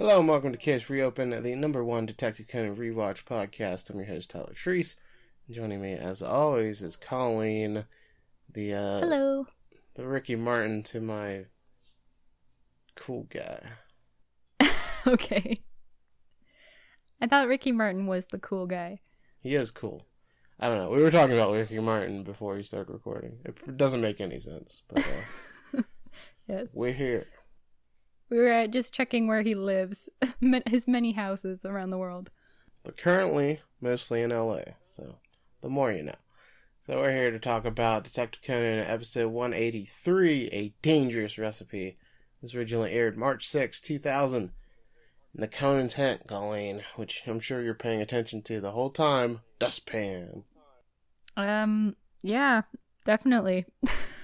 Hello and welcome to Case Reopen, the number one Detective Conan rewatch podcast. I'm your host Tyler Treese. Joining me, as always, is Colleen, the uh, Hello. the Ricky Martin to my cool guy. okay. I thought Ricky Martin was the cool guy. He is cool. I don't know. We were talking about Ricky Martin before we started recording. It doesn't make any sense, but uh, Yes. we're here. We were just checking where he lives, his many houses around the world. but currently mostly in LA. So the more you know. So we're here to talk about Detective Conan episode 183, A Dangerous Recipe. This originally aired March 6, 2000. And the Conan's Hint, Colleen, which I'm sure you're paying attention to the whole time, Dustpan. Um, yeah, definitely.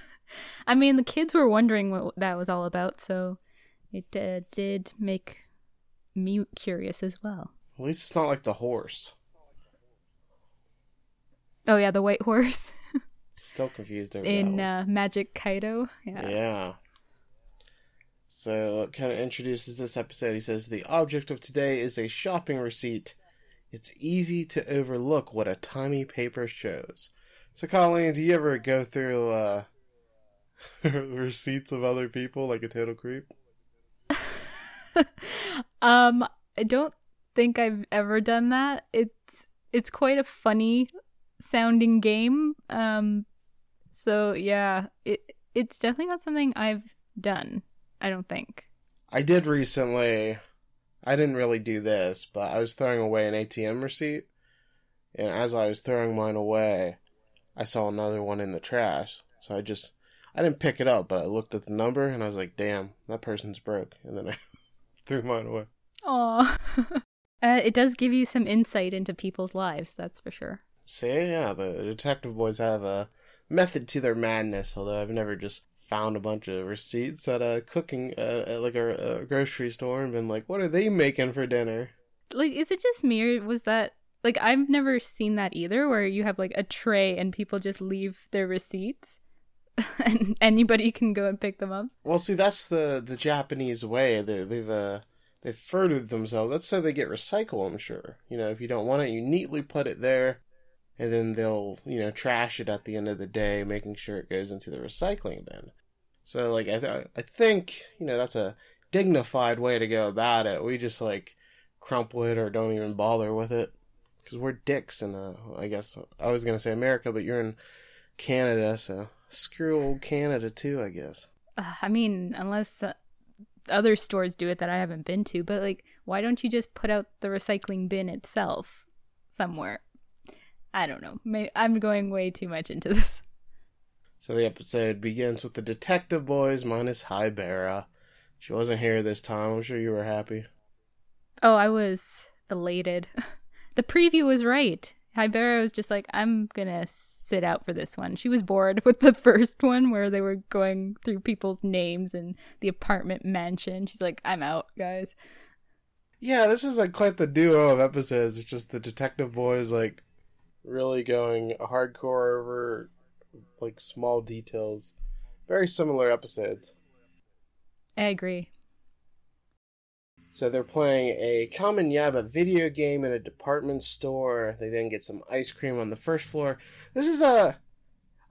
I mean, the kids were wondering what that was all about, so it uh, did make me curious as well. At least it's not like the horse. Oh yeah, the white horse Still confused over in uh, Magic Kaito. Yeah. Yeah. So it kind of introduces this episode. He says the object of today is a shopping receipt. It's easy to overlook what a tiny paper shows. So Colleen, do you ever go through uh receipts of other people like a total creep? um, I don't think I've ever done that. It's it's quite a funny sounding game. Um, so yeah, it it's definitely not something I've done. I don't think. I did recently. I didn't really do this, but I was throwing away an ATM receipt, and as I was throwing mine away, I saw another one in the trash. So I just, I didn't pick it up, but I looked at the number and I was like, "Damn, that person's broke," and then I threw mine away. Aw. uh, it does give you some insight into people's lives. That's for sure. See, yeah, the detective boys have a method to their madness. Although I've never just found a bunch of receipts at a cooking, uh, at like a, a grocery store, and been like, "What are they making for dinner?" Like, is it just me or was that like I've never seen that either, where you have like a tray and people just leave their receipts, and anybody can go and pick them up. Well, see, that's the the Japanese way. They, they've uh, they've furthered themselves. That's so they get recycled. I'm sure. You know, if you don't want it, you neatly put it there, and then they'll you know trash it at the end of the day, making sure it goes into the recycling bin. So, like, I th- I think you know that's a dignified way to go about it. We just like crumple it or don't even bother with it because we're dicks. And uh, I guess I was gonna say America, but you're in Canada, so screw old Canada too. I guess. Uh, I mean, unless uh, other stores do it that I haven't been to, but like, why don't you just put out the recycling bin itself somewhere? I don't know. May I'm going way too much into this. So the episode begins with the detective boys minus Haibara. She wasn't here this time. I'm sure you were happy. Oh, I was elated. the preview was right. Haibara was just like, I'm gonna sit out for this one. She was bored with the first one where they were going through people's names and the apartment mansion. She's like, I'm out, guys. Yeah, this is like quite the duo of episodes. It's just the detective boys like really going hardcore over like small details. Very similar episodes. I agree. So they're playing a Kamen Yaiba video game in a department store. They then get some ice cream on the first floor. This is a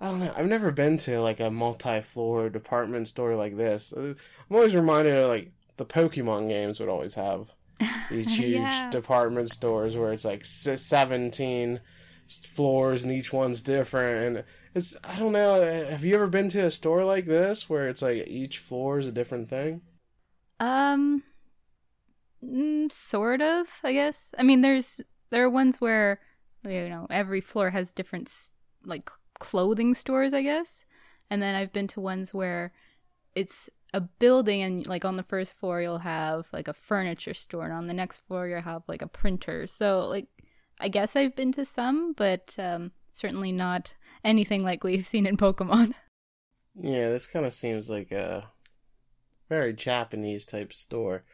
I don't know. I've never been to like a multi-floor department store like this. I'm always reminded of like the Pokemon games would always have these huge Yeah. department stores where it's like 17 floors and each one's different and it's I don't know. Have you ever been to a store like this where it's like each floor is a different thing? Um, mm, sort of, I guess. I mean, there's there are ones where you know every floor has different like clothing stores, I guess. And then I've been to ones where it's a building and like on the first floor you'll have like a furniture store and on the next floor you'll have like a printer. So like I guess I've been to some, but um certainly not anything like we've seen in Pokemon. Yeah, this kind of seems like a very Japanese type store.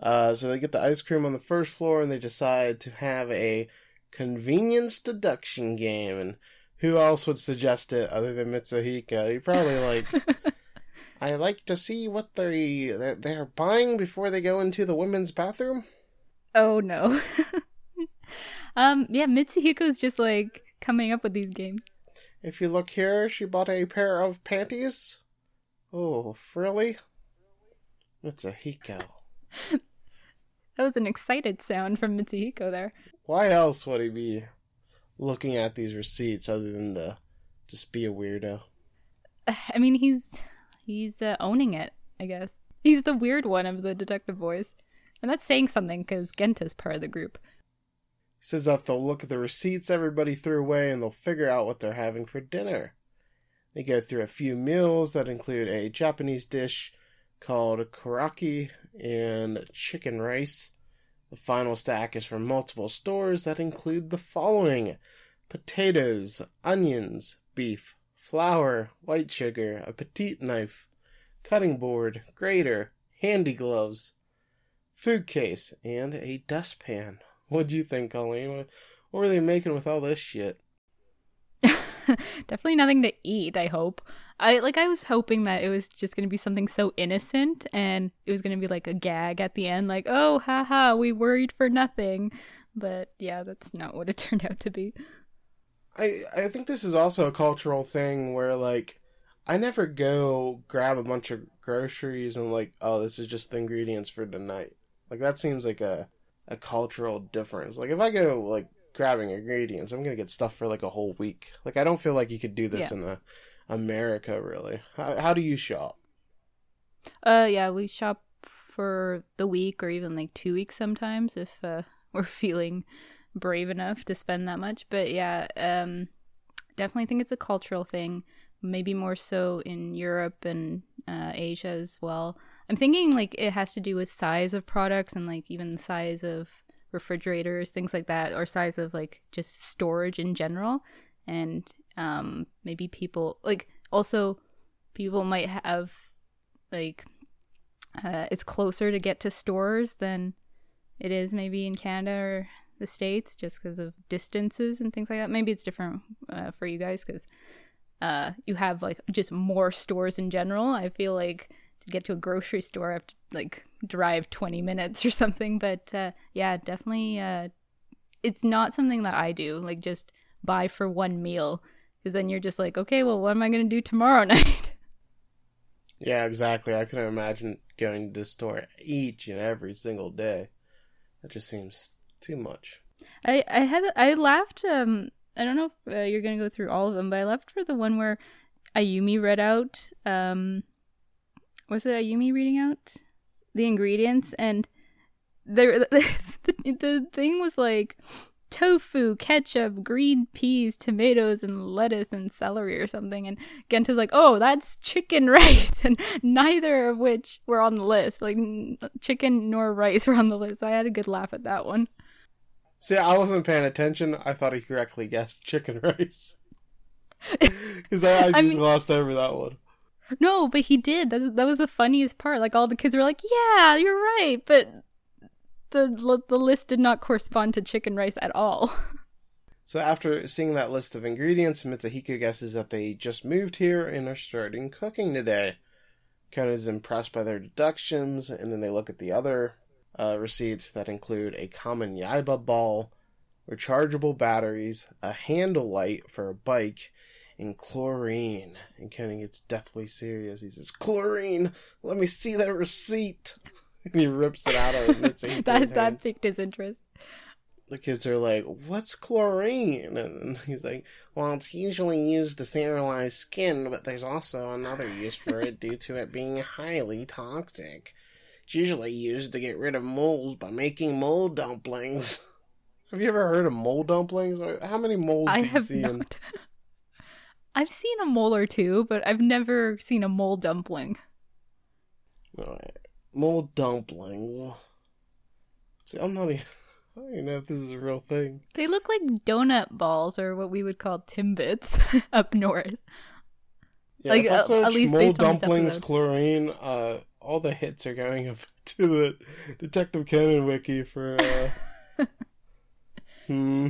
Uh, so they get the ice cream on the first floor, and they decide to have a convenience deduction game. And who else would suggest it other than Mitsuhiko? He probably like I like to see what they they're buying before they go into the women's bathroom. Oh no. um, yeah, Mitsuhiko's just like coming up with these games. If you look here, she bought a pair of panties. Oh, frilly. Mitsuhiko. that was an excited sound from Mitsuhiko there. Why else would he be looking at these receipts other than to just be a weirdo? I mean, he's he's uh, owning it, I guess. He's the weird one of the detective boys. And that's saying something because Genta's part of the group. He says that they'll look at the receipts everybody threw away and they'll figure out what they're having for dinner. They go through a few meals that include a Japanese dish called karaage and chicken rice. The final stack is from multiple stores that include the following potatoes, onions, beef, flour, white sugar, a petite knife, cutting board, grater, handy gloves, food case, and a dustpan. What'd you think, Colleen? What, were they making with all this shit? Definitely nothing to eat, I hope. I like I was hoping that it was just gonna be something so innocent and it was gonna be like a gag at the end, like, oh haha, we worried for nothing. But yeah, that's not what it turned out to be. I I think this is also a cultural thing where like I never go grab a bunch of groceries and like, oh, this is just the ingredients for tonight. Like that seems like a a cultural difference. Like if I go like grabbing ingredients, I'm gonna get stuff for like a whole week. Like I don't feel like you could do this yeah. in the America really. How, how do you shop? Uh yeah, we shop for the week or even like two weeks sometimes if uh, we're feeling brave enough to spend that much. But yeah, um, definitely think it's a cultural thing. Maybe more so in Europe and uh, Asia as well. I'm thinking like it has to do with size of products and like even the size of refrigerators, things like that, or size of like just storage in general. And um, maybe people like also people might have like uh, it's closer to get to stores than it is maybe in Canada or the states just because of distances and things like that. Maybe it's different uh, for you guys because uh, you have like just more stores in general. I feel like to get to a grocery store, I have to like drive 20 minutes or something. But uh, yeah, definitely, uh, it's not something that I do. Like just buy for one meal because then you're just like, okay, well, what am I going to do tomorrow night? Yeah, exactly. I couldn't imagine going to the store each and every single day. That just seems too much. I I had I laughed. Um, I don't know if uh, you're gonna go through all of them, but I left for the one where Ayumi read out. Um, was it Ayumi reading out the ingredients and the the, the thing was like tofu, ketchup, green peas, tomatoes, and lettuce and celery or something. And Genta's like, oh, that's chicken rice. And neither of which were on the list. Like, chicken nor rice were on the list. I had a good laugh at that one. See, I wasn't paying attention. I thought he correctly guessed chicken rice. Because I, I, just I mean, glossed over that one. No, but he did. That, that was the funniest part. Like, all the kids were like, yeah, you're right. But the, the list did not correspond to chicken rice at all. So after seeing that list of ingredients, Mitsuhiko guesses that they just moved here and are starting cooking today. Conan is impressed by their deductions, and then they look at the other uh, receipts that include a Kamen Yaiba ball, rechargeable batteries, a handle light for a bike, and chlorine. And Conan gets deathly serious. He says, Chlorine! Let me see that receipt! and he rips it out of Mitsuhiko's That, that piqued his interest. The kids are like, What's chlorine? And he's like, Well, it's usually used to sterilize skin, but there's also another use for it due to it being highly toxic. It's usually used to get rid of moles by making mole dumplings. Have you ever heard of mole dumplings? How many moles I do you see not. I've seen a mole or two, but I've never seen a mole dumpling. Mole dumplings. See, I'm not even. I don't even know if this is a real thing. They look like donut balls, or what we would call timbits up north. Yeah, like uh, at least mole dumplings, chlorine. Uh, all the hits are going up to the Detective Conan wiki for. Uh... hmm.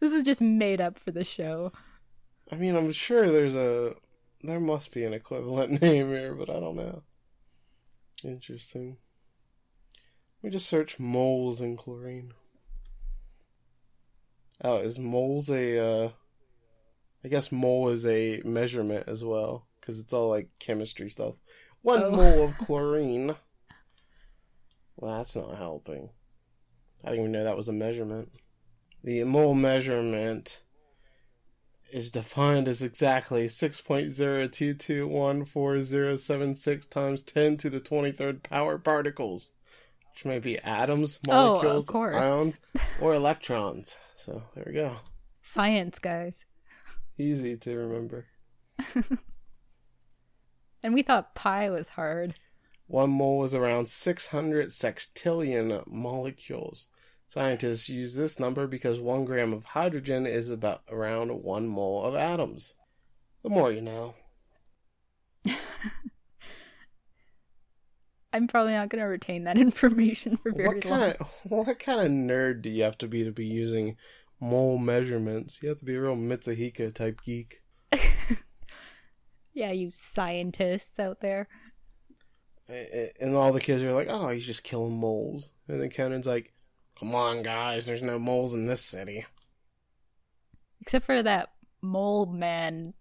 This is just made up for the show. I mean, I'm sure there's a there must be an equivalent name here, but I don't know. Interesting. Let me just search moles in chlorine. Oh, is moles a, uh, I guess mole is a measurement as well, because it's all like chemistry stuff. One Oh. mole of chlorine. Well, that's not helping. I didn't even know that was a measurement. The mole measurement is defined as exactly 6.02214076 times 10 to the 23rd power particles, which may be atoms, Oh, molecules, course. ions, or electrons. So there we go. Science, guys. Easy to remember. And we thought pi was hard. One mole was around 600 sextillion molecules. Scientists use this number because one gram of hydrogen is about around one mole of atoms. The more you know. I'm probably not going to retain that information for very What long. of what kind of nerd do you have to be to be using mole measurements? You have to be a real Mitsuhiko type geek. Yeah, you scientists out there. And all the kids are like, "Oh, he's just killing moles." And then Conan's like, "Come on, guys, there's no moles in this city." Except for that mold man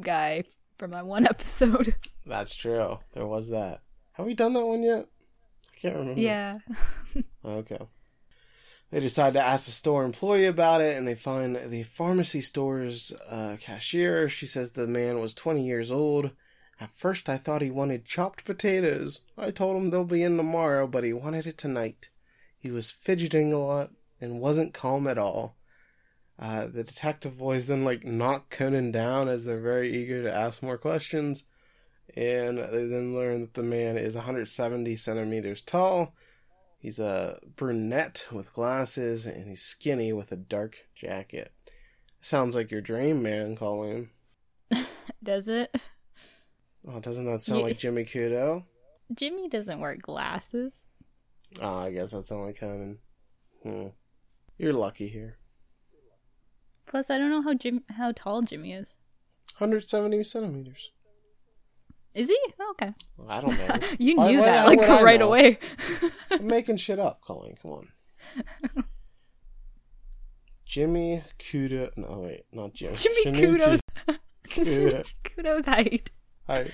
guy from that one episode. That's true. There was that. Have we done that one yet? I can't remember. yeah. Okay. They decide to ask the store employee about it, and they find the pharmacy store's uh, cashier. She says the man was 20 years old. At first, I thought he wanted chopped potatoes. I told him they'll be in tomorrow, but he wanted it tonight. He was fidgeting a lot and wasn't calm at all. Uh, the detective boys then like knock Conan down as they're very eager to ask more questions, and they then learn that the man is 170 centimeters tall. He's a brunette with glasses, and he's skinny with a dark jacket. Sounds like your dream man, Colleen. Does it? Oh, doesn't that sound like Jimmy Kudo? Jimmy doesn't wear glasses. Oh, I guess that's only Conan. Hmm. You're lucky here. Plus, I don't know how Jim how tall Jimmy is. 170 centimeters. Is he? Oh, okay. Well, I don't know. You Why- knew why- that how like right away. I'm making shit up, Colleen. Come on. Jimmy Kudo. No, wait, not Jimmy. Jimmy Kudo's Jimmy Kudo's height. Hi.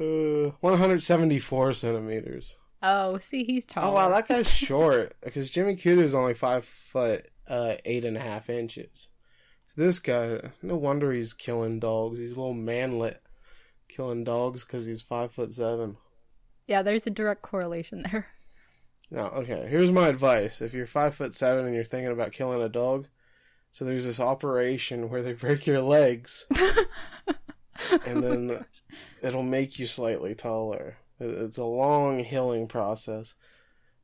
Uh, 174 centimeters. Oh, see, he's tall. Oh wow, that guy's short because Jimmy Kudo is only five foot uh, eight and a half inches. So this guy, no wonder he's killing dogs. He's a little manlet killing dogs because he's five foot seven. Yeah, there's a direct correlation there. Now, okay, here's my advice: if you're five foot seven and you're thinking about killing a dog, so there's this operation where they break your legs and then it'll make you slightly taller. It- It's a long healing process,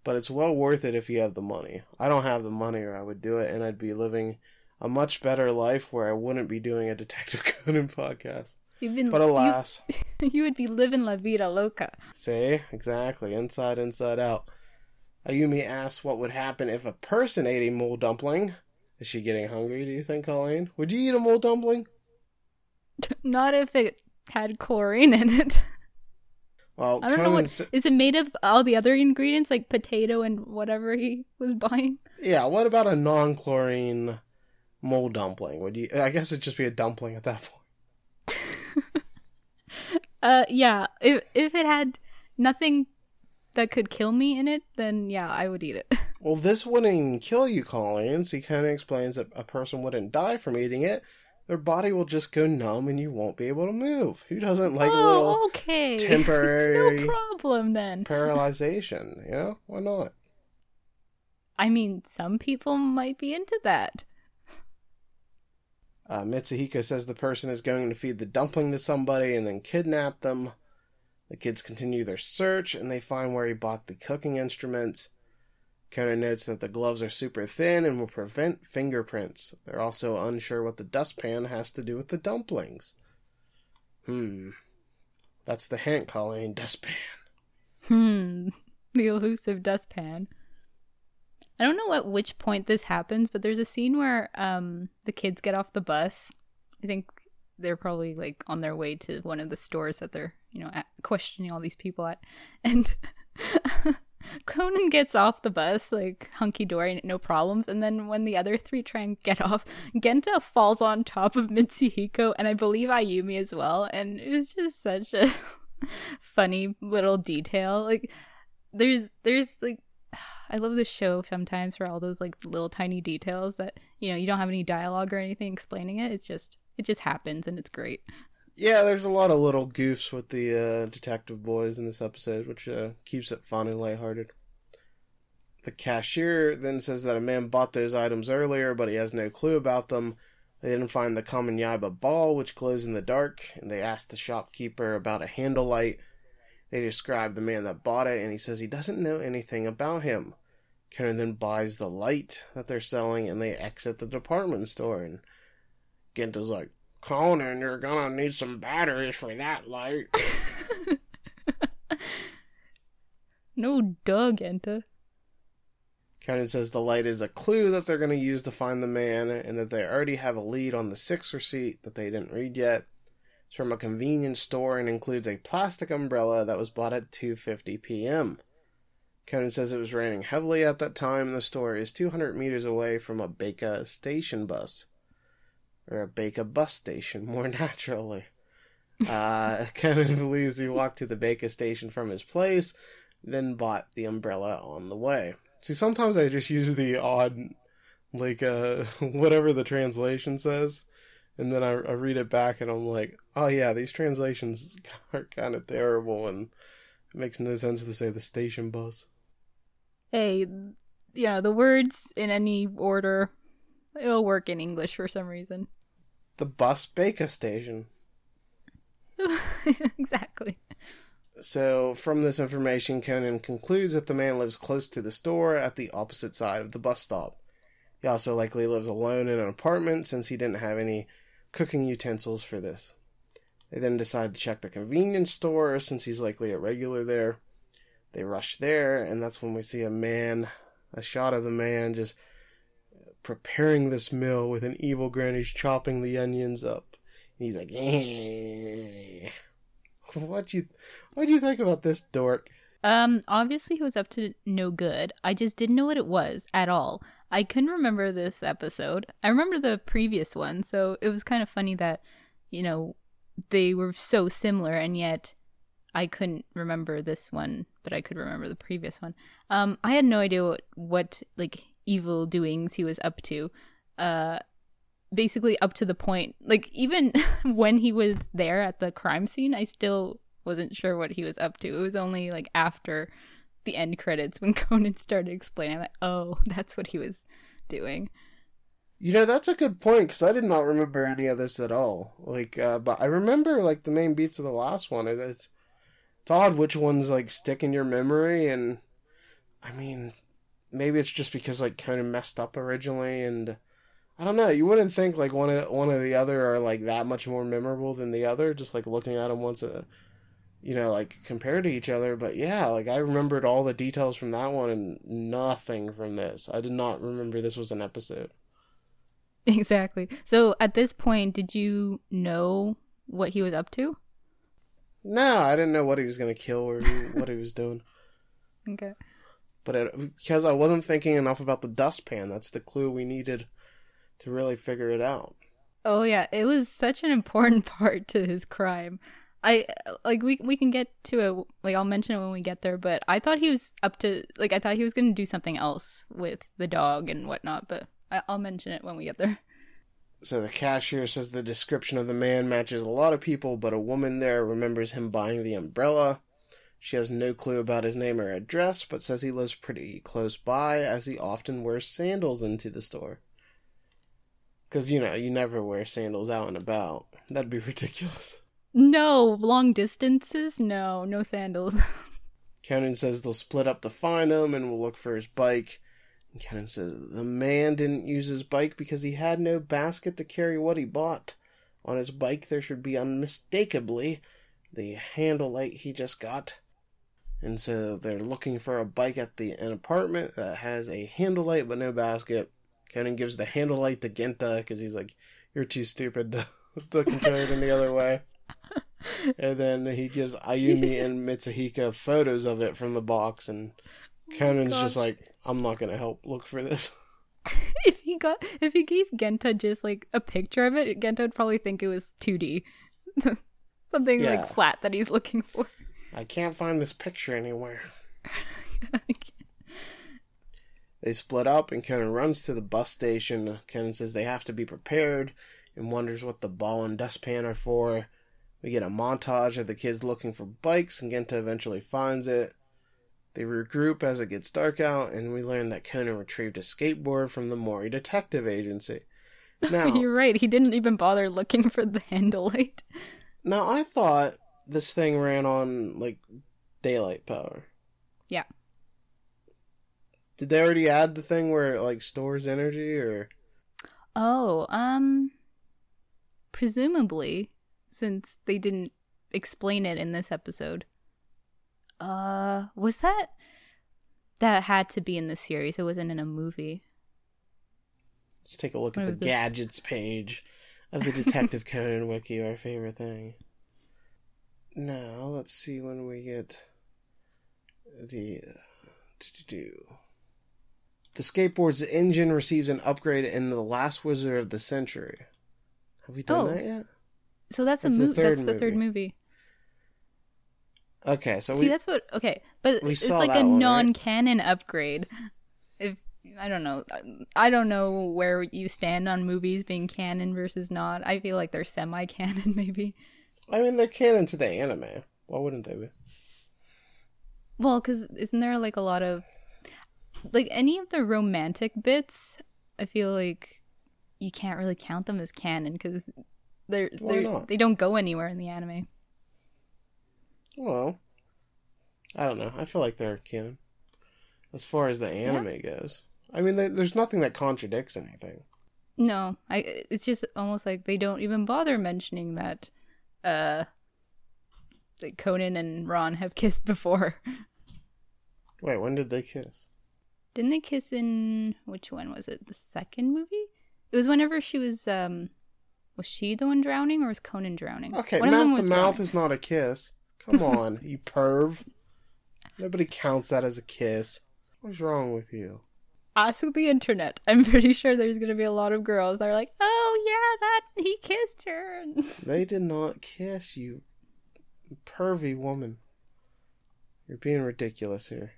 but it's well worth it if you have the money. I don't have the money, or I would do it, and I'd be living a much better life where I wouldn't be doing a Detective Conan podcast. You've been, But alas, you, you would be living la vida loca. see exactly inside, inside out. Ayumi asks what would happen if a person ate a mole dumpling. Is she getting hungry? Do you think, Colleen? Would you eat a mole dumpling? Not if it had chlorine in it. Well, I don't know what is it made of all the other ingredients like potato and whatever he was buying. Yeah, what about a non-chlorine mole dumpling? Would you? I guess it'd just be a dumpling at that point. Uh yeah, if if it had nothing that could kill me in it, then yeah, I would eat it. Well, this wouldn't kill you, Colleen. So he kind of explains that a person wouldn't die from eating it. Their body will just go numb, and you won't be able to move. Who doesn't like a little oh, okay. temporary- no problem then. paralyzation? You know, why not? I mean, some people might be into that. Uh, Mitsuhiko says the person is going to feed the dumpling to somebody and then kidnap them. The kids continue their search and they find where he bought the cooking instruments. Conan notes that the gloves are super thin and will prevent fingerprints. They're also unsure what the dustpan has to do with the dumplings. Hmm. That's the hint, Colleen. Dustpan. Hmm. The elusive dustpan. I don't know at which point this happens, but there's a scene where um the kids get off the bus. I think they're probably like on their way to one of the stores that they're you know at, questioning all these people at, and Conan gets off the bus like hunky dory, no problems. And then when the other three try and get off, Genta falls on top of Mitsuhiko and I believe Ayumi as well. And it was just such a funny little detail. Like there's there's like I love the show sometimes for all those like little tiny details that you know you don't have any dialogue or anything explaining it. It's just it just happens and it's great. Yeah, there's a lot of little goofs with the uh, detective boys in this episode, which uh, keeps it fun and lighthearted. The cashier then says that a man bought those items earlier, but he has no clue about them. They didn't find the Kamen Yaiba ball, which glows in the dark, and they ask the shopkeeper about a handle light. They describe the man that bought it, and he says he doesn't know anything about him. Conan then buys the light that they're selling, and they exit the department store. And Genta's like, Conan, you're gonna need some batteries for that light. no, duh, Genta. Conan says the light is a clue that they're going to use to find the man, and that they already have a lead on the sixth receipt that they didn't read yet. It's from a convenience store and includes a plastic umbrella that was bought at 2:50 p.m. Conan says it was raining heavily at that time, and the store is 200 meters away from a Beika station bus or a Beika bus station, more naturally. Uh, Conan believes he walked to the Beika station from his place, then bought the umbrella on the way. See, sometimes I just use the odd, like, uh, whatever the translation says, and then I, I read it back and I'm like, oh yeah, these translations are kind of terrible, and it makes no sense to say the station bus. Hey, you know, the words in any order, it'll work in English for some reason. The bus baker station. exactly. So, from this information, Conan concludes that the man lives close to the store at the opposite side of the bus stop. He also likely lives alone in an apartment since he didn't have any cooking utensils for this. They then decide to check the convenience store since he's likely a regular there. They rush there, and that's when we see a man, a shot of the man just preparing this meal with an evil grin. He's chopping the onions up. And he's like, eh. What you what do you think about this dork? Um, obviously he was up to no good. I just didn't know what it was at all. I couldn't remember this episode. I remember the previous one, so it was kind of funny that, you know, they were so similar and yet I couldn't remember this one, but I could remember the previous one. Um, I had no idea what, what like evil doings he was up to. Uh basically up to the point like even when he was there at the crime scene i still wasn't sure what he was up to. It was only like after the end credits when conan started explaining that, oh that's what he was doing. You know that's a good point because i did not remember any of this at all. Like uh, but i remember like the main beats of the last one. It's, it's it's odd which ones like stick in your memory and i mean maybe it's just because like conan messed up originally and I don't know. You wouldn't think like one of one or the other are like that much more memorable than the other. Just like looking at them once a, you know, like compared to each other. But yeah, like I remembered all the details from that one and nothing from this. I did not remember this was an episode. Exactly. So at this point, did you know what he was up to? No, I didn't know what he was gonna kill or what he was doing. Okay. But it, because I wasn't thinking enough about the dustpan, that's the clue we needed to really figure it out. Oh yeah, it was such an important part to his crime. I like we we can get to it like I'll mention it when we get there, but I thought he was up to like I thought he was going to do something else with the dog and whatnot, but I, I'll mention it when we get there. So the cashier says the description of the man matches a lot of people, but a woman there remembers him buying the umbrella. She has no clue about his name or address, but says he lives pretty close by as he often wears sandals into the store. Because, you know, you never wear sandals out and about. That'd be ridiculous. No, long distances? No, no sandals. Conan says they'll split up to find him and will look for his bike. And Conan says the man didn't use his bike because he had no basket to carry what he bought. On his bike, there should be unmistakably the handle light he just got. And so they're looking for a bike at the an apartment that has a handle light but no basket. Conan gives the handle light to Genta because he's like, "You're too stupid to looking turning the other way. And then he gives Ayumi and Mitsuhiko photos of it from the box, and oh Conan's God. just like, "I'm not gonna help look for this." if he got if he gave Genta just like a picture of it, Genta would probably think it was 2D. Something Yeah. like flat that he's looking for. I can't find this picture anywhere. They split up, and Conan runs to the bus station. Conan says they have to be prepared and wonders what the ball and dustpan are for. We get a montage of the kids looking for bikes, and Genta eventually finds it. They regroup as it gets dark out, and we learn that Conan retrieved a skateboard from the Mori Detective Agency. Now, You're right. He didn't even bother looking for the handle light. now I thought this thing ran on like daylight power. Yeah. Did they already add the thing where it like stores energy, or Oh, um presumably since they didn't explain it in this episode. Uh was that that had to be in the series. It wasn't in a movie. Let's take a look at the the- gadgets page of the Detective Conan wiki, our favorite thing. Now, let's see when we get the. Uh, do-do-do. the skateboard's engine receives an upgrade in The Last Wizard of the Century. Have we done Oh. that yet? So that's, That's a the movie. third That's the third movie. Okay, so See, we. that's what. Okay, but it's like a one, non-canon upgrade. If I don't know, I don't know where you stand on movies being canon versus not. I feel like they're semi-canon, maybe. I mean, they're canon to the anime. Why wouldn't they be? Well, because isn't there like a lot of like any of the romantic bits? I feel like you can't really count them as canon because they're, Why they're not? they don't go anywhere in the anime. Well, I don't know. I feel like they're canon as far as the anime goes. I mean, they, there's nothing that contradicts anything. No, I. It's just almost like they don't even bother mentioning that. Uh, that Conan and Ran have kissed before. Wait, when did they kiss? Didn't they kiss in which one was it? The second movie? It was whenever she was um was she the one drowning or was Conan drowning? Okay, One mouth to mouth drowning. is not a kiss. Come on, you perv. Nobody counts that as a kiss. What's wrong with you? Ask the internet. I'm pretty sure there's gonna be a lot of girls that are like, "Oh yeah, that he kissed her." They did not kiss you, pervy woman. You're being ridiculous here.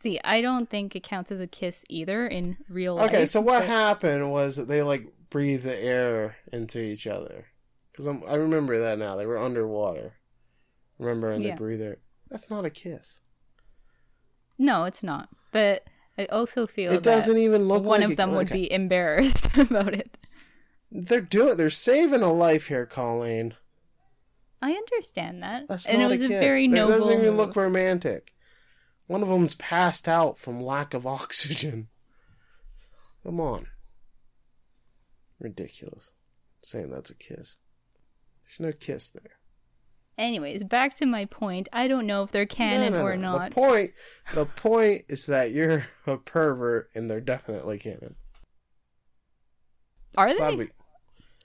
See, I don't think it counts as a kiss either in real life. Okay, so what but- happened was that they like breathed the air into each other. Because I remember that now. They were underwater. Remember, and they Yeah. breathed air. That's not a kiss. No, it's not. But I also feel It doesn't even look one like of them would be embarrassed about it. They're doing. They're saving a life here, Colleen. I understand that, That's and it was a a, very noble. doesn't even look romantic. One of them's passed out from lack of oxygen. Come on. Ridiculous. Saying that's a kiss. There's no kiss there. Anyways, back to my point. I don't know if they're canon No, no, or no. not. The point, the point is that you're a pervert, and they're definitely canon. Are they? Glad we,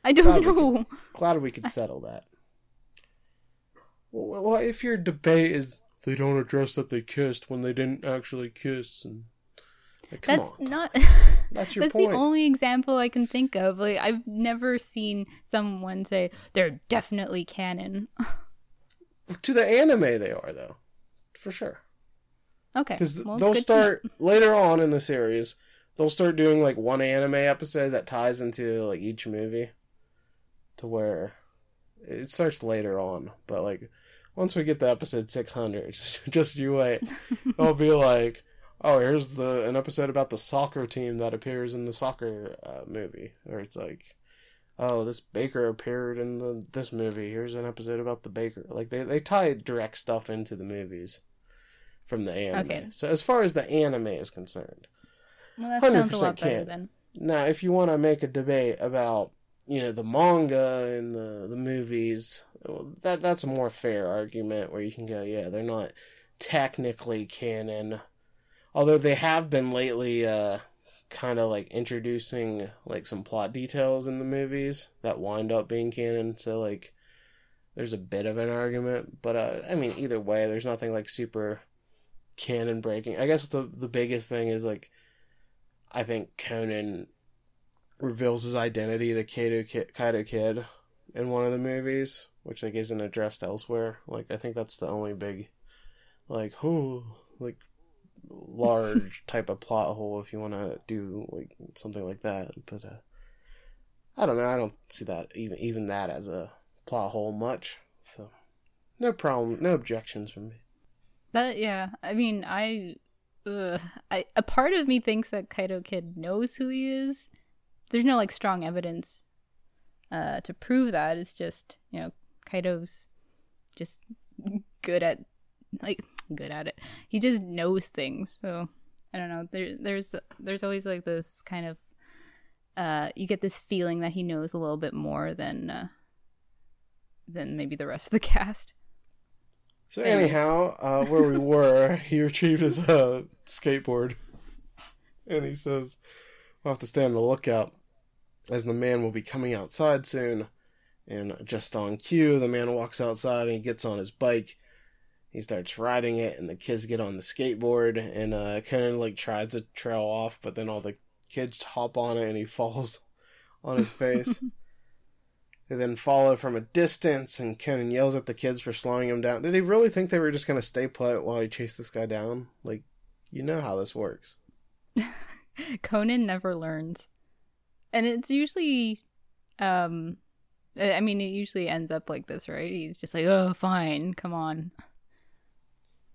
I don't glad we know. glad we could settle that. Well, well, if your debate is they don't address that they kissed when they didn't actually kiss, and like, That's on, not. that's your That's point. the only example I can think of. Like I've never seen someone say they're definitely canon. To the anime, they are though, for sure. Okay, Because well, they'll start later on in the series. They'll start doing like one anime episode that ties into like each movie, to where it starts later on. But like once we get to episode six hundred, just, just you wait. I'll be like, oh, here's the an episode about the soccer team that appears in the soccer uh, movie, or it's like. Oh, this baker appeared in the this movie. Here's an episode about the baker. Like they they tie direct stuff into the movies from the anime. Okay. So as far as the anime is concerned, Well, that sounds a 100% lot better then. now if you want to make a debate about you know the manga and the the movies, well, that that's a more fair argument where you can go, yeah, they're not technically canon, although they have been lately uh, kind of like introducing like some plot details in the movies that wind up being canon. So like there's a bit of an argument, but uh, I mean either way, there's nothing like super canon breaking. I guess the the biggest thing is like I think Conan reveals his identity to Kaito Kid, Kaito Kid in one of the movies, which like isn't addressed elsewhere. Like I think that's the only big like who like large type of plot hole if you want to do like something like that. But uh, I don't know. I don't see that even even that as a plot hole much. So no problem, no objections from me. That yeah, I mean, I, ugh, I a part of me thinks that Kaito Kid knows who he is. There's no like strong evidence uh, to prove that. It's just you know Kaito's just good at like good at it. He just knows things. So I don't know. There there's there's always like this kind of uh you get this feeling that he knows a little bit more than uh than maybe the rest of the cast. So anyhow, uh, where we were, he retrieved his uh, skateboard, and he says, "We'll have to stay on the lookout, as the man will be coming outside soon." And just on cue, the man walks outside and he gets on his bike. He starts riding it, and the kids get on the skateboard, and uh, Conan like tries to trail off, but then all the kids hop on it, and he falls on his face. They then follow from a distance, and Conan yells at the kids for slowing him down. Did he really think they were just going to stay put while he chased this guy down? Like, you know how this works. Conan never learns. And it's usually, um, I mean, it usually ends up like this, right? He's just like, oh, fine, come on.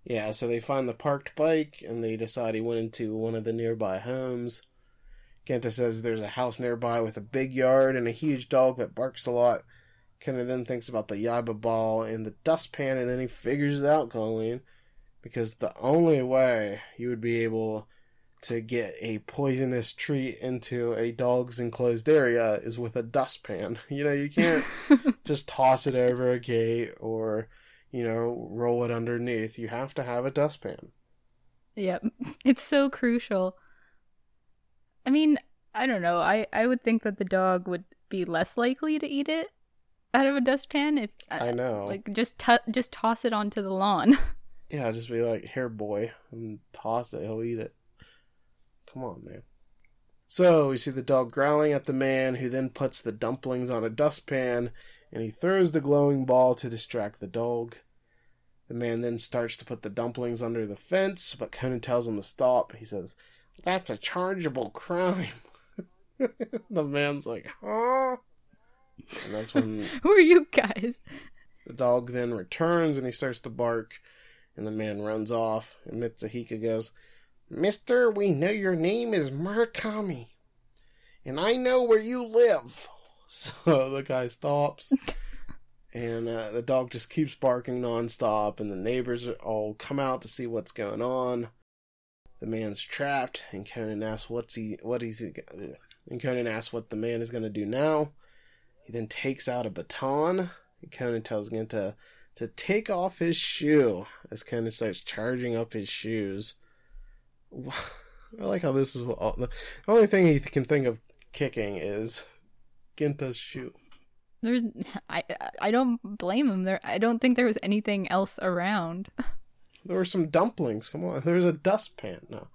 Yeah, so they find the parked bike, and they decide he went into one of the nearby homes. Genta says there's a house nearby with a big yard and a huge dog that barks a lot. Conan then thinks about the Yaiba ball and the dustpan, and then he figures it out, Colleen. Because the only way you would be able to get a poisonous treat into a dog's enclosed area is with a dustpan. You know, you can't just toss it over a gate or, you know, roll it underneath. You have to have a dustpan. Yep. It's so crucial. I mean, I don't know. I, I would think that the dog would be less likely to eat it out of a dustpan if uh, I know. Like just t- just toss it onto the lawn. yeah, just be like, "Here, boy," and toss it. He'll eat it. Come on, man. So we see the dog growling at the man, who then puts the dumplings on a dustpan, and he throws the glowing ball to distract the dog. The man then starts to put the dumplings under the fence, but Conan tells him to stop. He says, that's a chargeable crime. the man's like, huh? And that's when. Who are you guys? The dog then returns and he starts to bark, and the man runs off. And Mitsuhiko goes, Mister, we know your name is Murakami, and I know where you live. So the guy stops, and uh, the dog just keeps barking nonstop, and the neighbors all come out to see what's going on. The man's trapped, and Conan asks what's he what he's and Conan asks what the man is going to do now. He then takes out a baton, and Conan tells Genta to take off his shoe as Conan starts charging up his shoes. I like how this is all, the only thing he can think of kicking is Genta's shoe. There's I I don't blame him. There I don't think there was anything else around. There were some dumplings. Come on. There was a dustpan. No.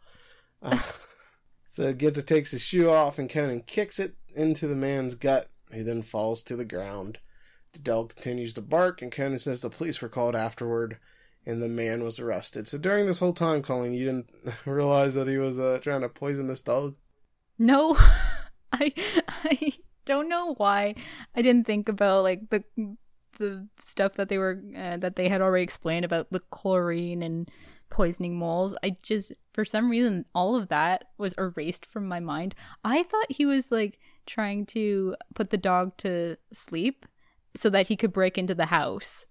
Uh, so Genta takes his shoe off and Conan kicks it into the man's gut. He then falls to the ground. The dog continues to bark, and Conan says the police were called afterward, and the man was arrested. So during this whole time, Colleen, you didn't realize that he was uh, trying to poison this dog? No, I I don't know why I didn't think about like the the stuff that they were uh, that they had already explained about the chlorine and poisoning moles. I just for some reason all of that was erased from my mind. I thought he was like trying to put the dog to sleep so that he could break into the house.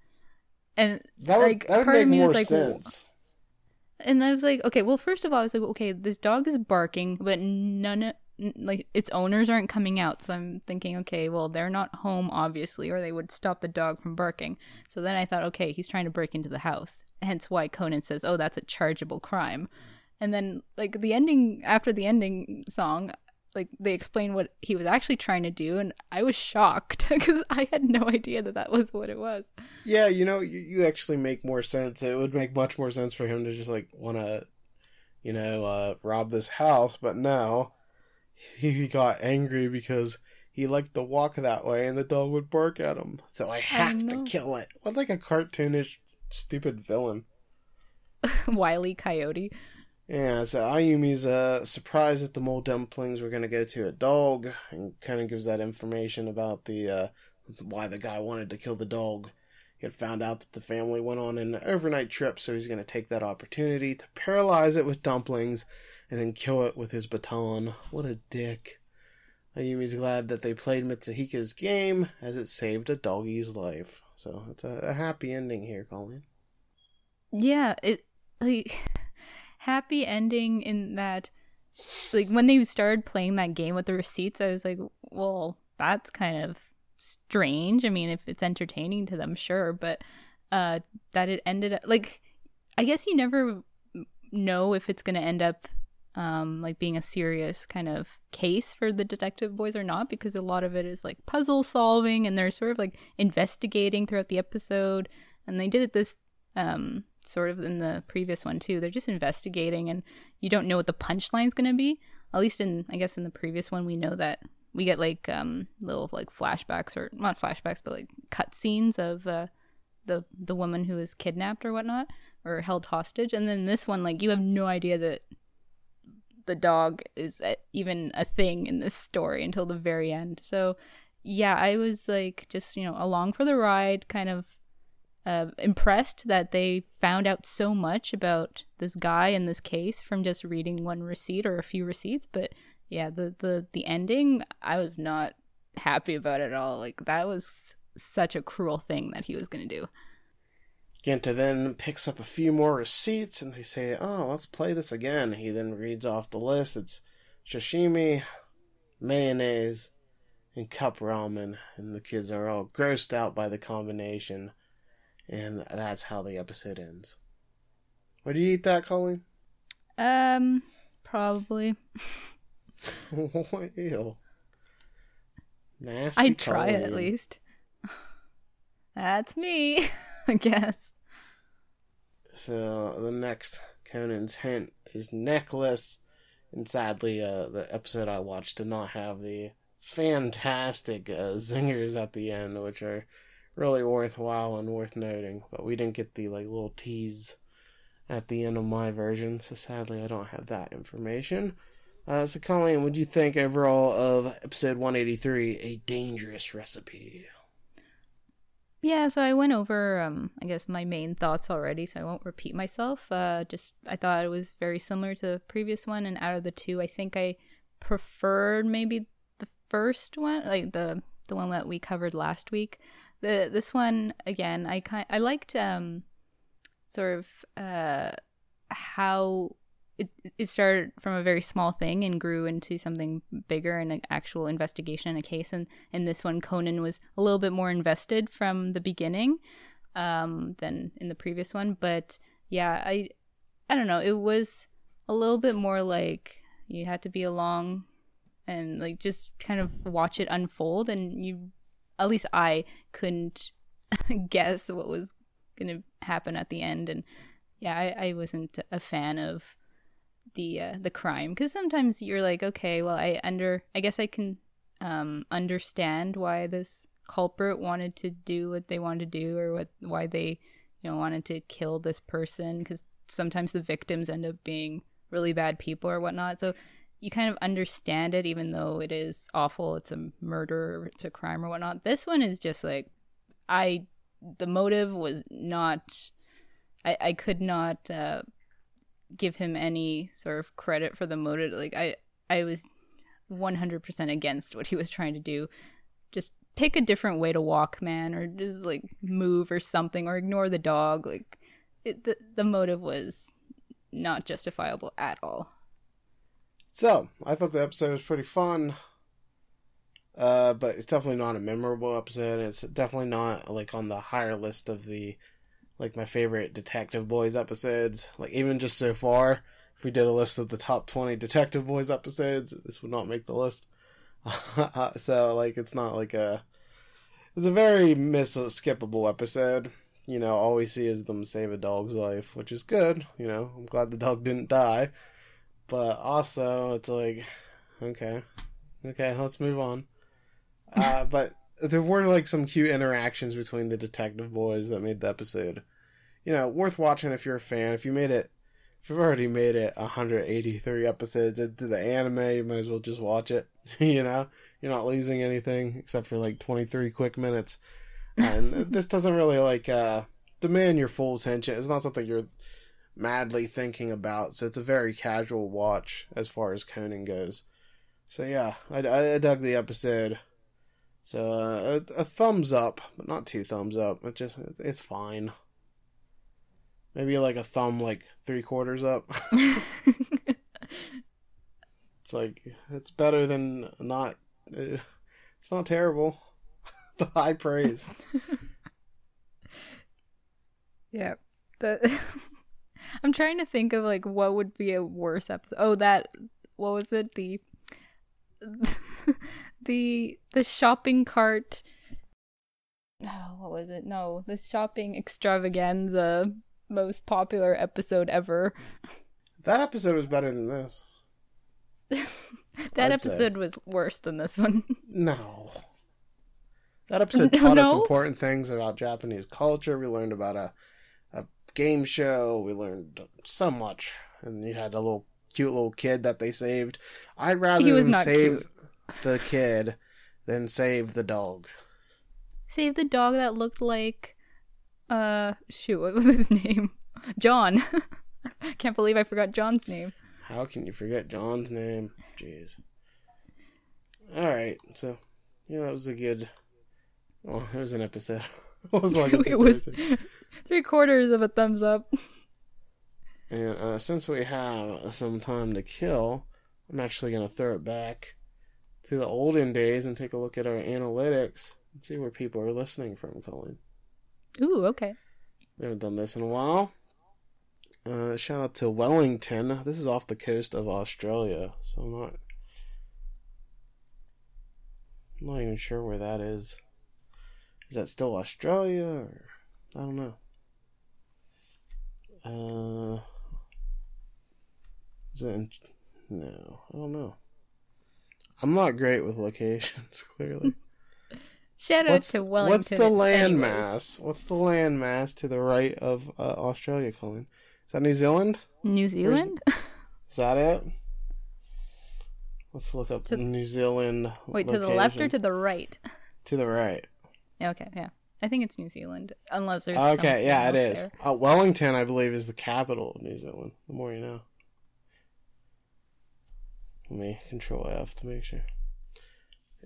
And that would, like that would part of me was like sense. and I was like, okay, well first of all I was like, okay, this dog is barking, but none of like its owners aren't coming out. So i'm thinking okay well they're not home obviously or they would stop the dog from barking. So then i thought okay he's trying to break into the house. Hence why conan says oh that's a chargeable crime. And then like the ending after the ending song like they explain what he was actually trying to do and i was shocked because i had no idea that that was what it was. Yeah, you know, you, you actually make more sense. It would make much more sense for him to just like want to, you know, uh, rob this house. But now he got angry because he liked to walk that way, and the dog would bark at him. So I have to kill it. What like a cartoonish, stupid villain. wily coyote Yeah, so Ayumi's uh, surprised that the mole dumplings were going to go to a dog, and kind of gives that information about the uh, why the guy wanted to kill the dog. He had found out that the family went on an overnight trip, so he's going to take that opportunity to paralyze it with dumplings and then kill it with his baton. What a dick. Ayumi's glad that they played Mitsuhiko's game, as it saved a doggy's life. So it's a, a happy ending here, Colleen. yeah it like happy ending in that like when they started playing that game with the receipts i was like well that's kind of strange i mean if it's entertaining to them sure but uh that it ended up like i guess you never know if it's going to end up um like being a serious kind of case for the detective boys or not because a lot of it is like puzzle solving and they're sort of like investigating throughout the episode. And they did it this um sort of in the previous one too. They're just investigating and you don't know what the punchline's going to be. At least in i guess in the previous one we know that we get like um little like flashbacks or not flashbacks but like cut scenes of uh the the woman who is kidnapped or whatnot or held hostage. And then this one like you have no idea that the dog is a, even a thing in this story until the very end. So yeah i was like just you know along for the ride kind of uh, impressed that they found out so much about this guy and this case from just reading one receipt or a few receipts. But yeah the the the ending i was not happy about it at all. Like that was such a cruel thing that he was to do Genta then picks up a few more receipts and they say, Oh, let's play this again. He then reads off the list. It's sashimi, mayonnaise, and cup ramen. And the kids are all grossed out by the combination. And that's how the episode ends. Would you eat that, Colleen? um probably Ew. Nasty. i'd try it at least that's me i guess So the next Conan's hint is necklace, and sadly, uh, the episode I watched did not have the fantastic uh, zingers at the end, which are really worthwhile and worth noting. But we didn't get the like little tease at the end of my version, so sadly, I don't have that information. Uh, so, Colleen, what do you think overall of episode 183, A Dangerous Recipe? Yeah, so I went over, um, I guess, my main thoughts already, so I won't repeat myself. Uh, just I thought it was very similar to the previous one, and out of the two, I think I preferred maybe the first one, like the the one that we covered last week. The this one again, I kind I liked um, sort of uh, how it it started from a very small thing and grew into something bigger and an actual investigation and a case. And in this one, Conan was a little bit more invested from the beginning um, than in the previous one. But yeah, I I don't know. It was a little bit more like you had to be along and like just kind of watch it unfold, and you at least I couldn't guess what was going to happen at the end and yeah I, I wasn't a fan of the uh, the crime because sometimes you're like okay well i under i guess i can um understand why this culprit wanted to do what they wanted to do or what why they you know wanted to kill this person because sometimes the victims end up being really bad people or whatnot. So you kind of understand it even though it is awful it's a murder it's a crime or whatnot. This one is just like i the motive was not i i could not uh give him any sort of credit for the motive. Like I, I was 100% against what he was trying to do. Just pick a different way to walk, man, or just like move or something, or ignore the dog. Like it, the the motive was not justifiable at all. So, I thought the episode was pretty fun. Uh, but it's definitely not a memorable episode. It's definitely not like on the higher list of the like my favorite Detective Boys episodes. Like even just so far, if we did a list of the top 20 Detective Boys episodes, this would not make the list. so, like, it's not like a. It's a very miss skippable episode. You know, all we see is them save a dog's life, which is good. You know, I'm glad the dog didn't die. But also, it's like, okay, okay, let's move on. Uh, but there were like some cute interactions between the detective boys that made the episode, you know, worth watching if you're a fan. If you made it, if you've already made it 183 episodes into the anime, you might as well just watch it. you know, you're not losing anything except for like 23 quick minutes. And this doesn't really like uh demand your full attention. It's not something you're madly thinking about. So it's a very casual watch as far as Conan goes. So yeah, I, I dug the episode. So uh, a, a, thumbs up, but not two thumbs up. It just it's fine. Maybe like a thumb, like three quarters up. it's like it's better than not. Uh, it's not terrible. the high praise. yeah, the. I'm trying to think of like what would be a worse episode. Oh, that what was it? The the the shopping cart. Oh, what was it? No, the shopping extravaganza most popular episode ever. That episode was better than this. that I'd episode say. was worse than this one. No. That episode taught no? us important things about Japanese culture. We learned about a a game show. We learned so much, and you had a little cute little kid that they saved. I'd rather them save cute. The kid then save the dog. Save the dog that looked like uh shoot, what was his name? John. I can't believe I forgot John's name. How can you forget John's name? Jeez. Alright, so yeah, that was a good well, it was an episode. it was like it was three quarters of a thumbs up. And uh, since we have some time to kill, I'm actually to throw it back to the olden days and take a look at our analytics and see where people are listening from, Colleen. Ooh, okay. We haven't done this in a while. Uh, shout out to Wellington. This is off the coast of Australia, so I'm not. I'm not even sure where that is. Is that still Australia or I don't know. Uh, is that in, no? I don't know. I'm not great with locations. Clearly. Shout out to Wellington. What's the landmass? What's the landmass to the right of uh, Australia, Colin? Is that New Zealand? New Zealand? Is that it? Let's look up to, New Zealand. Wait, location. to the left or to the right? To the right. Okay, yeah. I think it's New Zealand, unless there's. Okay, yeah, it is. Uh, Wellington, I believe, is the capital of New Zealand. The more you know. Let me control F to make sure.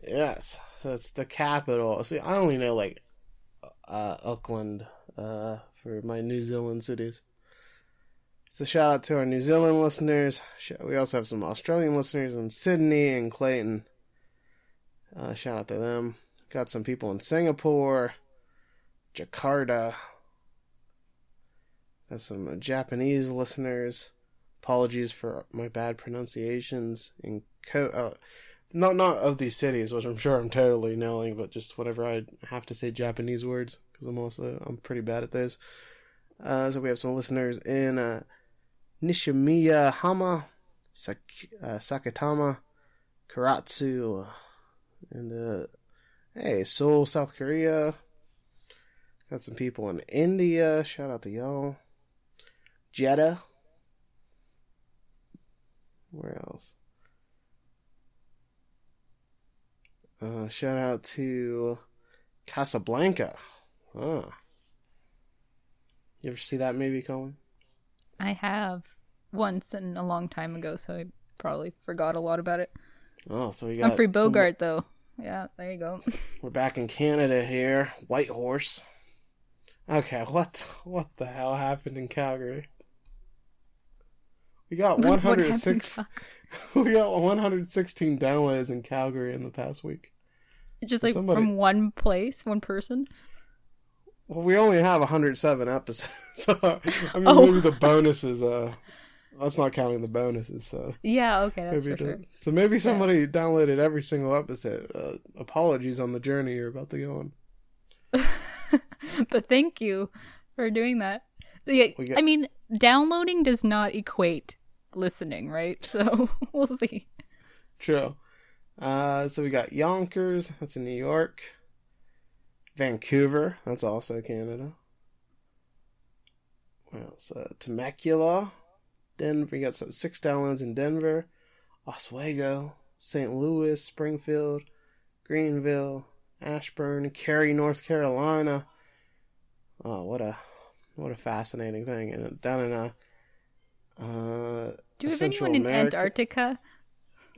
Yes, so it's the capital. See, I only know like uh, Auckland uh, for my New Zealand cities. So shout out to our New Zealand listeners. We also have some Australian listeners in Sydney and Clayton. Uh, shout out to them. Got some people in Singapore, Jakarta. Got some Japanese listeners. Apologies for my bad pronunciations in co- uh, not not of these cities, which I'm sure I'm totally nailing, but just whenever I have to say Japanese words because I'm also I'm pretty bad at those. Uh, so we have some listeners in uh, Nishimiya Hama, Sak- uh, Sakatama, Karatsu, and uh, hey Seoul, South Korea. Got some people in India. Shout out to y'all. Jeddah. Where else? Uh, shout out to Casablanca. Oh. You ever see that movie, Colin? I have once and a long time ago, so I probably forgot a lot about it. Oh, so we got Humphrey Bogart, some... though. Yeah, there you go. We're back in Canada here. Whitehorse. Okay, what what the hell happened in Calgary? We got 106 we got 116 downloads in Calgary in the past week. Just like Somebody... from one place, one person. Well, we only have 107 episodes, so I mean, oh. maybe the bonuses uh That's not counting the bonuses, so Yeah, okay, that's maybe for sure. So maybe somebody downloaded every single episode. Uh, apologies on the journey you're about to go on. but thank you for doing that. Yeah, get- I mean, downloading does not equate listening, right? So we'll see. True. Uh, so we got Yonkers, that's in New York. Vancouver, that's also Canada. What else? Uh, Temecula, Denver. We got six downloads in Denver. Oswego, St. Louis, Springfield, Greenville, Ashburn, Cary, North Carolina. Oh, what a what a fascinating thing! And down in uh, uh, Do you have Central anyone in America- Antarctica?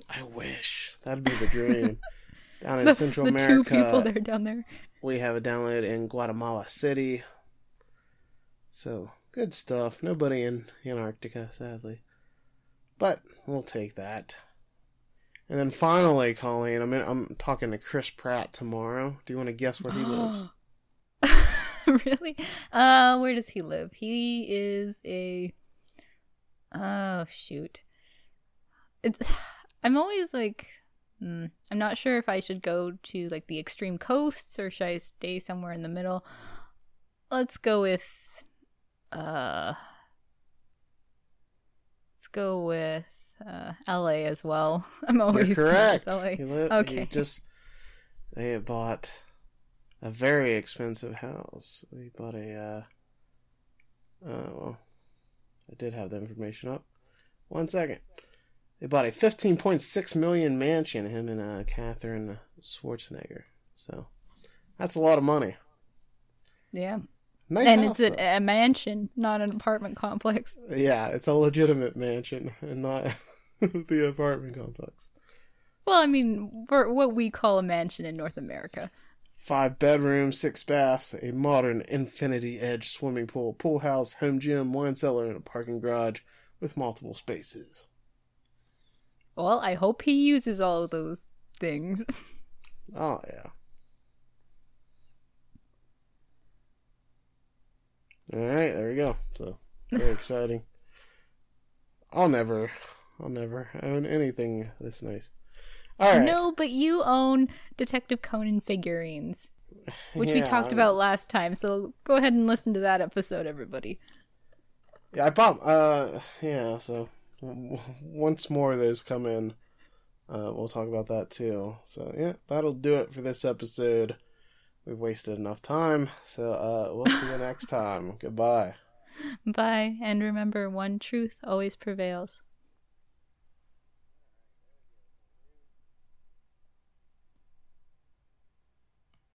I wish that'd be the dream. Down in The, Central the America, two people that are down there. we have a download in Guatemala City. So good stuff. Nobody in Antarctica, sadly, but we'll take that. And then finally, Colleen, I'm in, I'm talking to Chris Pratt tomorrow. Do you want to guess where he lives? really? Uh, where does he live? He is a. Oh shoot! It's. I'm always like, hmm, I'm not sure if I should go to like the extreme coasts or should I stay somewhere in the middle. Let's go with. Uh. Let's go with uh, L.A. as well. I'm always You're correct. L.A. He li- Okay. just they bought a very expensive house. They bought a. Uh, uh, well, I did have the information up. One second. They bought a 15.6 million mansion. Him and uh, Katherine Schwarzenegger. So that's a lot of money. Yeah, Nice and house, it's a, a mansion, not an apartment complex. yeah, it's a legitimate mansion and not the apartment complex. Well, I mean, we're what we call a mansion in North America. Five bedrooms, six baths, a modern infinity edge swimming pool, pool house, home gym, wine cellar, and a parking garage with multiple spaces. Well, I hope he uses all of those things. Oh yeah. All right, there we go. So very exciting. I'll never, I'll never own anything this nice. All right. No, but you own Detective Conan figurines, which we talked about last time. So go ahead and listen to that episode, everybody. Yeah, I bought. Uh, yeah. So once more those come in, uh, we'll talk about that too. So yeah, that'll do it for this episode. We've wasted enough time, so uh, we'll see you next time. Goodbye. Bye, and remember, one truth always prevails.